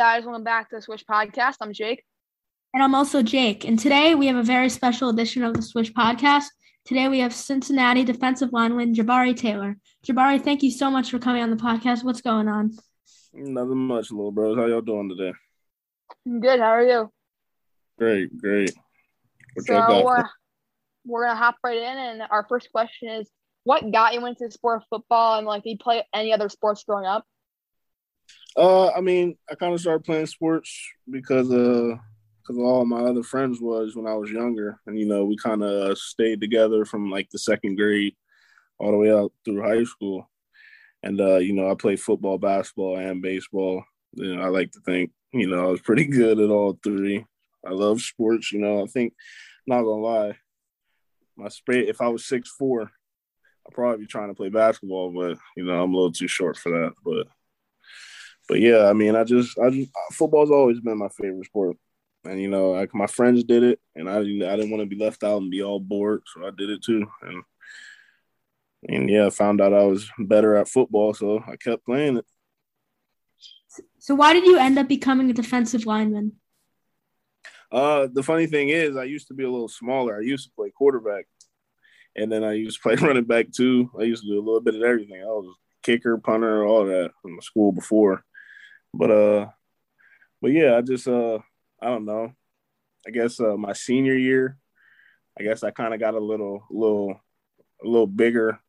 guys, welcome back to the Swish Podcast. I'm Jake. And I'm also Jake. And today we have a very special edition of the Swish Podcast. Today we have Cincinnati defensive lineman Jabari Taylor. Jabari, thank you so much for coming on the podcast. What's going on? Nothing much, little bros. How y'all doing today? I'm Good. How are you? Great, great. What so we're, uh, we're gonna hop right in, and our first question is: What got you into the sport of football, and like, did you play any other sports growing up? Uh, I mean, I kind of started playing sports because uh, because all my other friends was when I was younger, and you know, we kind of stayed together from like the second grade all the way out through high school. And uh, you know, I played football, basketball, and baseball. You know, I like to think, you know, I was pretty good at all three. I love sports. You know, I think, not gonna lie, my spray. If I was six four, I'd probably be trying to play basketball, but you know, I'm a little too short for that. But but yeah, I mean, I just, I just, football's always been my favorite sport. And you know, like my friends did it, and I didn't, I didn't want to be left out and be all bored, so I did it too. And and yeah, I found out I was better at football, so I kept playing it. So why did you end up becoming a defensive lineman? Uh, the funny thing is, I used to be a little smaller. I used to play quarterback, and then I used to play running back too. I used to do a little bit of everything. I was a kicker, punter, all that in school before. But uh, but yeah, I just uh, I don't know. I guess uh, my senior year, I guess I kind of got a little, little, a little bigger,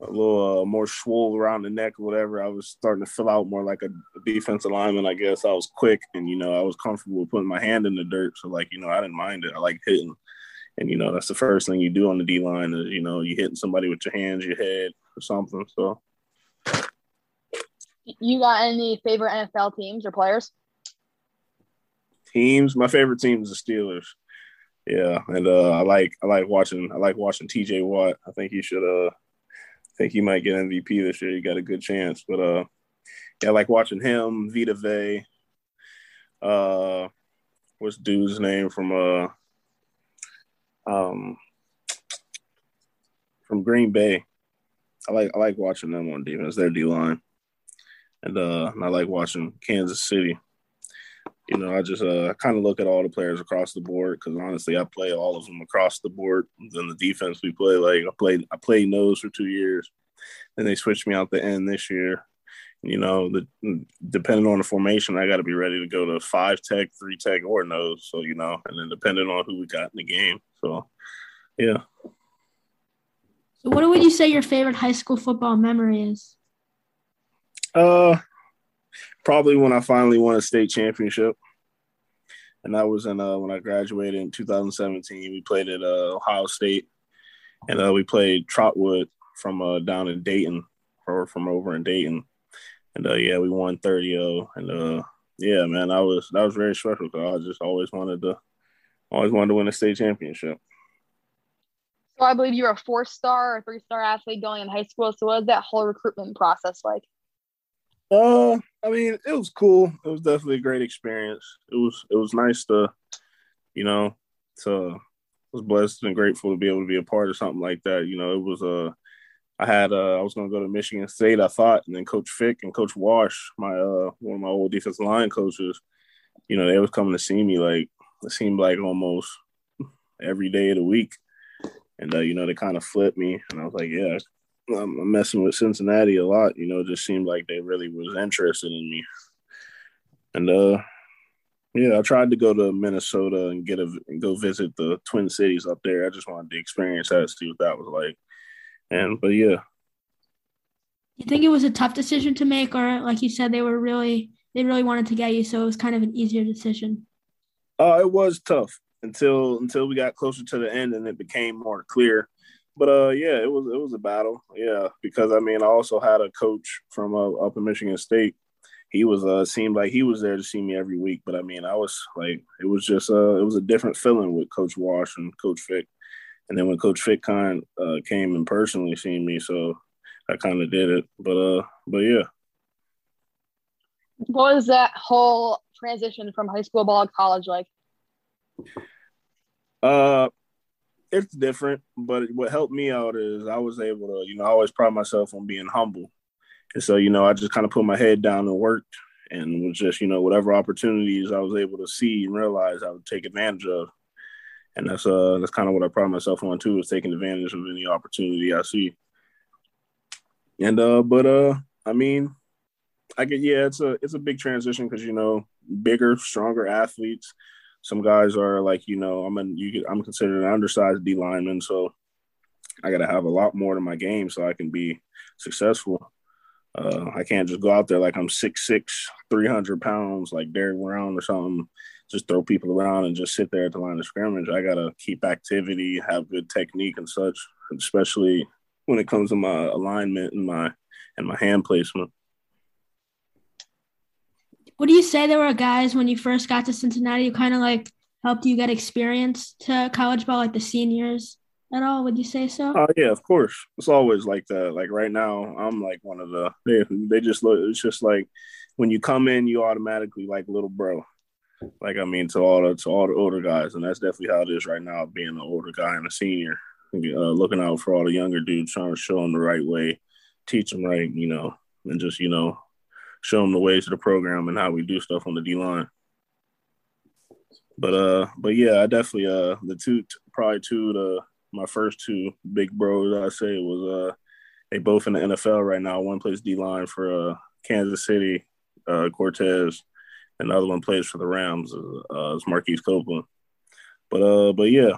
a little uh, more swole around the neck whatever. I was starting to fill out more like a, a defensive lineman. I guess I was quick and you know I was comfortable putting my hand in the dirt. So like you know I didn't mind it. I like hitting, and you know that's the first thing you do on the D line is you know you hitting somebody with your hands, your head, or something. So you got any favorite NFL teams or players? Teams. My favorite team is the Steelers. Yeah, and uh, I like I like watching I like watching T.J. Watt. I think he should uh I think he might get MVP this year. He got a good chance, but uh yeah, I like watching him. Vita Vea. Uh, what's dude's name from uh um from Green Bay? I like I like watching them on defense. Their D line and uh, and I like watching Kansas City. You know, I just uh, kind of look at all the players across the board because honestly, I play all of them across the board. Then the defense we play, like I played, I played nose for two years, then they switched me out the end this year. You know, the depending on the formation, I got to be ready to go to five tech, three tech, or nose. So you know, and then depending on who we got in the game. So, yeah. So, what would you say your favorite high school football memory is? Uh, probably when I finally won a state championship, and that was in uh when I graduated in 2017. We played at uh, Ohio State, and uh, we played Trotwood from uh down in Dayton, or from over in Dayton, and uh yeah, we won 30-0, and uh yeah, man, that was that was very special because I just always wanted to always wanted to win a state championship. So I believe you're a four star or three star athlete going in high school. So what was that whole recruitment process like? Uh, I mean, it was cool. It was definitely a great experience. It was it was nice to, you know, to I was blessed and grateful to be able to be a part of something like that. You know, it was a uh, I had uh, I was going to go to Michigan State, I thought, and then Coach Fick and Coach Wash, my uh, one of my old defensive line coaches, you know, they was coming to see me like it seemed like almost every day of the week, and uh, you know, they kind of flipped me, and I was like, yeah, I'm messing with Cincinnati a lot. You know, it just seemed like they really was interested in me. And uh, yeah, I tried to go to Minnesota and get a and go visit the Twin Cities up there. I just wanted to experience that, to see what that was like. And but yeah. You think it was a tough decision to make, or like you said, they were really they really wanted to get you, so it was kind of an easier decision. Uh, it was tough until until we got closer to the end and it became more clear but uh, yeah, it was it was a battle. Yeah, because I mean, I also had a coach from uh, up in Michigan State. He was uh seemed like he was there to see me every week, but I mean, I was like, it was just uh, it was a different feeling with Coach Wash and Coach Fick, and then when Coach Fick kind uh, came and personally seen me, so I kind of did it. But uh, but yeah. What was that whole transition from high school ball to college like? Uh, it's different, but what helped me out is I was able to, you know, I always pride myself on being humble. And so, you know, I just kind of put my head down and worked. and was just you know whatever opportunities I was able to see and realize I would take advantage of, and that's uh that's kind of what I pride myself on too is taking advantage of any opportunity I see. And uh, but uh, I mean, I get yeah, it's a it's a big transition because you know bigger, stronger athletes. Some guys are like you know I'm an you I'm considered an undersized D lineman, so I got to have a lot more to my game so I can be successful. Uh, I can't just go out there like I'm 6'6", 300 pounds, like Derrick Brown or something, just throw people around and just sit there at the line of scrimmage. I got to keep activity, have good technique and such, especially when it comes to my alignment and my and my hand placement. What do you say there were guys when you first got to Cincinnati who kind of like helped you get experience to college ball, like the seniors? at all? Would you say so? Oh uh, yeah, of course. It's always like that. Like right now, I'm like one of the they they just look. It's just like when you come in, you automatically like little bro. Like I mean, to all the to all the older guys, and that's definitely how it is right now. Being an older guy and a senior, uh, looking out for all the younger dudes, trying to show them the right way, teach them right, you know, and just you know, show them the ways of the program and how we do stuff on the D line. But uh, but yeah, I definitely uh the two probably two the my first two big bros, I say, was uh, they both in the NFL right now. One plays D line for uh, Kansas City, uh, Cortez, and the other one plays for the Rams. Uh, it's Marquise Copeland. But uh, but yeah.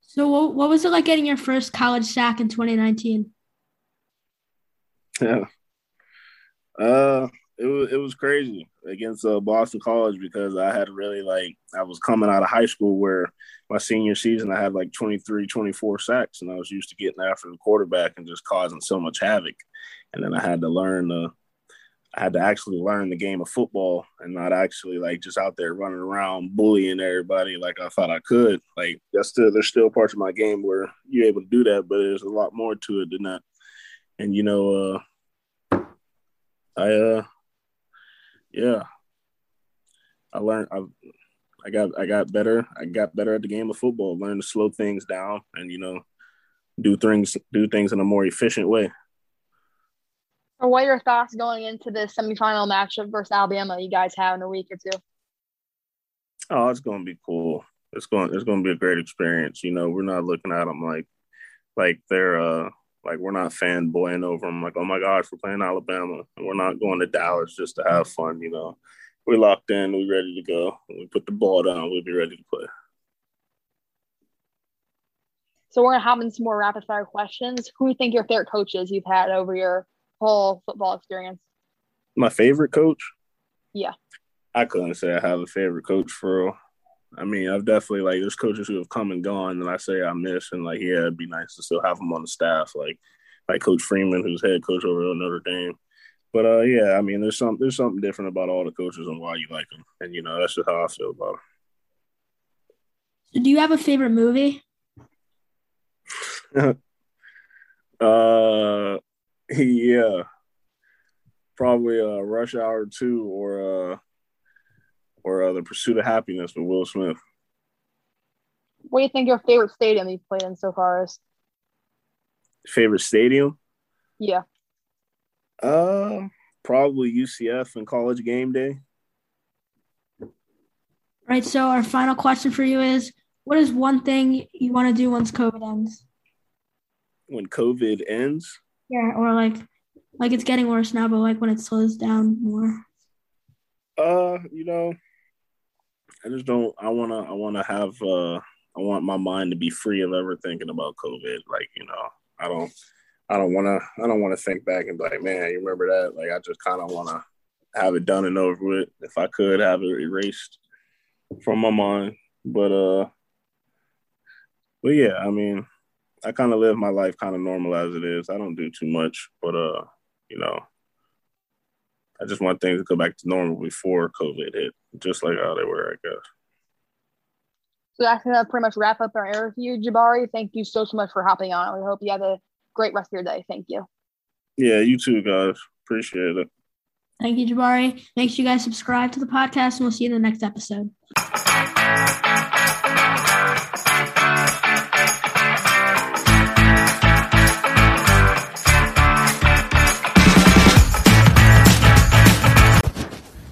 So what, what was it like getting your first college sack in 2019? Yeah. Uh, it was it was crazy against uh, Boston College because I had really like I was coming out of high school where my senior season I had like 23 24 sacks and I was used to getting after the quarterback and just causing so much havoc. And then I had to learn uh, I had to actually learn the game of football and not actually like just out there running around bullying everybody like I thought I could. Like that's still there's still parts of my game where you're able to do that but there's a lot more to it than that. And you know uh I uh yeah, I learned. I, I got I got better. I got better at the game of football. Learned to slow things down and you know do things do things in a more efficient way. what are your thoughts going into the semifinal matchup versus Alabama you guys have in a week or two? Oh, it's going to be cool. It's going it's going to be a great experience. You know, we're not looking at them like like they're uh like we're not fanboying over them. Like, oh my gosh, we're playing Alabama, and we're not going to Dallas just to have fun. You know, we're locked in. We're ready to go. We put the ball down, we'll be ready to play. So we're gonna have in some more rapid fire questions. Who do you think your favorite coaches you've had over your whole football experience? My favorite coach? Yeah. I couldn't say I have a favorite coach for I mean, I've definitely like there's coaches who have come and gone, and I say I miss, and like yeah, it'd be nice to still have them on the staff, like like Coach Freeman, who's head coach over at Notre Dame. But uh, yeah, I mean, there's some there's something different about all the coaches and why you like them, and you know that's just how I feel about them. Do you have a favorite movie? uh, yeah, probably uh, Rush Hour Two or uh or uh, The Pursuit of Happiness with Will Smith. What do you think your favorite stadium you've played in so far is? Favorite stadium? Yeah. Uh, probably UCF and College Game Day. All right. So our final question for you is: What is one thing you want to do once COVID ends? When COVID ends? Yeah, or like, like it's getting worse now, but like when it slows down more. Uh, you know, I just don't. I wanna. I wanna have. uh I want my mind to be free of ever thinking about COVID. Like you know, I don't. I don't want to. I don't want to think back and be like, man, you remember that? Like I just kind of want to have it done and over with. If I could have it erased from my mind, but uh, but yeah, I mean, I kind of live my life kind of normal as it is. I don't do too much, but uh, you know, I just want things to go back to normal before COVID hit, just like how they were, I guess. So that's gonna pretty much wrap up our interview, Jabari. Thank you so so much for hopping on. We hope you have a great rest of your day. Thank you. Yeah, you too, guys. Appreciate it. Thank you, Jabari. Make sure you guys subscribe to the podcast, and we'll see you in the next episode.